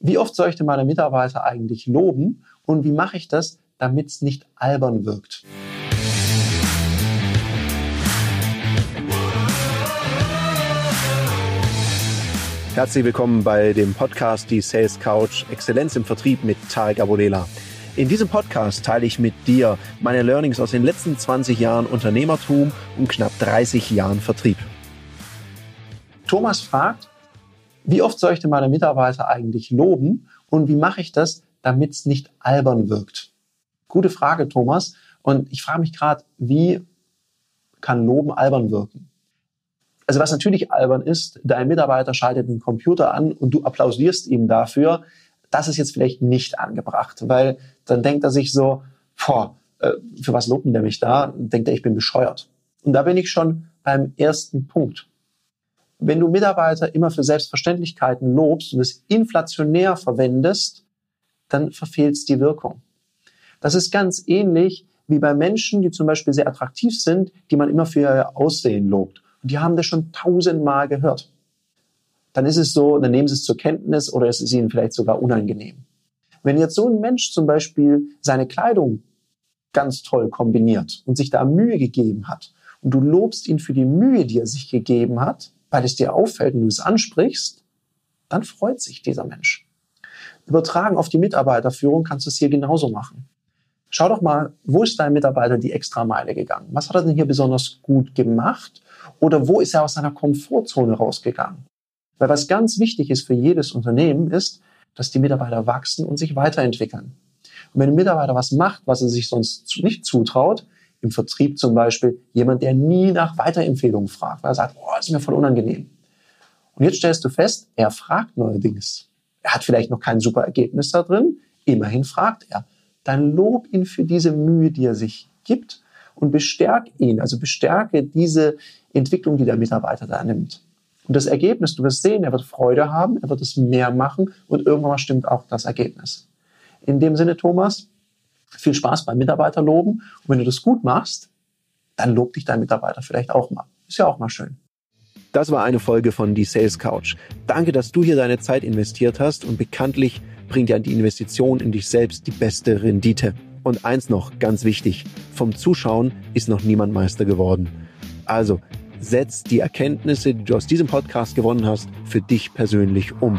Wie oft soll ich denn meine Mitarbeiter eigentlich loben und wie mache ich das, damit es nicht albern wirkt? Herzlich willkommen bei dem Podcast Die Sales Couch Exzellenz im Vertrieb mit Tarek Abodela. In diesem Podcast teile ich mit dir meine Learnings aus den letzten 20 Jahren Unternehmertum und knapp 30 Jahren Vertrieb. Thomas fragt, wie oft soll ich denn meine Mitarbeiter eigentlich loben und wie mache ich das, damit es nicht albern wirkt? Gute Frage, Thomas. Und ich frage mich gerade, wie kann Loben albern wirken? Also was natürlich albern ist, dein Mitarbeiter schaltet den Computer an und du applaudierst ihm dafür. Das ist jetzt vielleicht nicht angebracht, weil dann denkt er sich so, boah, äh, für was lobt der mich da? Denkt er, ich bin bescheuert. Und da bin ich schon beim ersten Punkt. Wenn du Mitarbeiter immer für Selbstverständlichkeiten lobst und es inflationär verwendest, dann verfehlst die Wirkung. Das ist ganz ähnlich wie bei Menschen, die zum Beispiel sehr attraktiv sind, die man immer für ihr Aussehen lobt. Und die haben das schon tausendmal gehört. Dann ist es so, dann nehmen sie es zur Kenntnis oder es ist ihnen vielleicht sogar unangenehm. Wenn jetzt so ein Mensch zum Beispiel seine Kleidung ganz toll kombiniert und sich da Mühe gegeben hat und du lobst ihn für die Mühe, die er sich gegeben hat, weil es dir auffällt und du es ansprichst, dann freut sich dieser Mensch. Übertragen auf die Mitarbeiterführung kannst du es hier genauso machen. Schau doch mal, wo ist dein Mitarbeiter die extra Meile gegangen? Was hat er denn hier besonders gut gemacht? Oder wo ist er aus seiner Komfortzone rausgegangen? Weil was ganz wichtig ist für jedes Unternehmen ist, dass die Mitarbeiter wachsen und sich weiterentwickeln. Und wenn ein Mitarbeiter was macht, was er sich sonst nicht zutraut, im Vertrieb zum Beispiel jemand, der nie nach Weiterempfehlungen fragt, weil er sagt, das ist mir voll unangenehm. Und jetzt stellst du fest, er fragt neuerdings. Er hat vielleicht noch kein super Ergebnis da drin, immerhin fragt er. Dann lob ihn für diese Mühe, die er sich gibt und bestärk ihn, also bestärke diese Entwicklung, die der Mitarbeiter da nimmt. Und das Ergebnis, du wirst sehen, er wird Freude haben, er wird es mehr machen und irgendwann mal stimmt auch das Ergebnis. In dem Sinne, Thomas, viel Spaß beim Mitarbeiter loben. Und wenn du das gut machst, dann lobt dich dein Mitarbeiter vielleicht auch mal. Ist ja auch mal schön. Das war eine Folge von Die Sales Couch. Danke, dass du hier deine Zeit investiert hast und bekanntlich bringt ja die Investition in dich selbst die beste Rendite. Und eins noch, ganz wichtig, vom Zuschauen ist noch niemand Meister geworden. Also, setz die Erkenntnisse, die du aus diesem Podcast gewonnen hast, für dich persönlich um.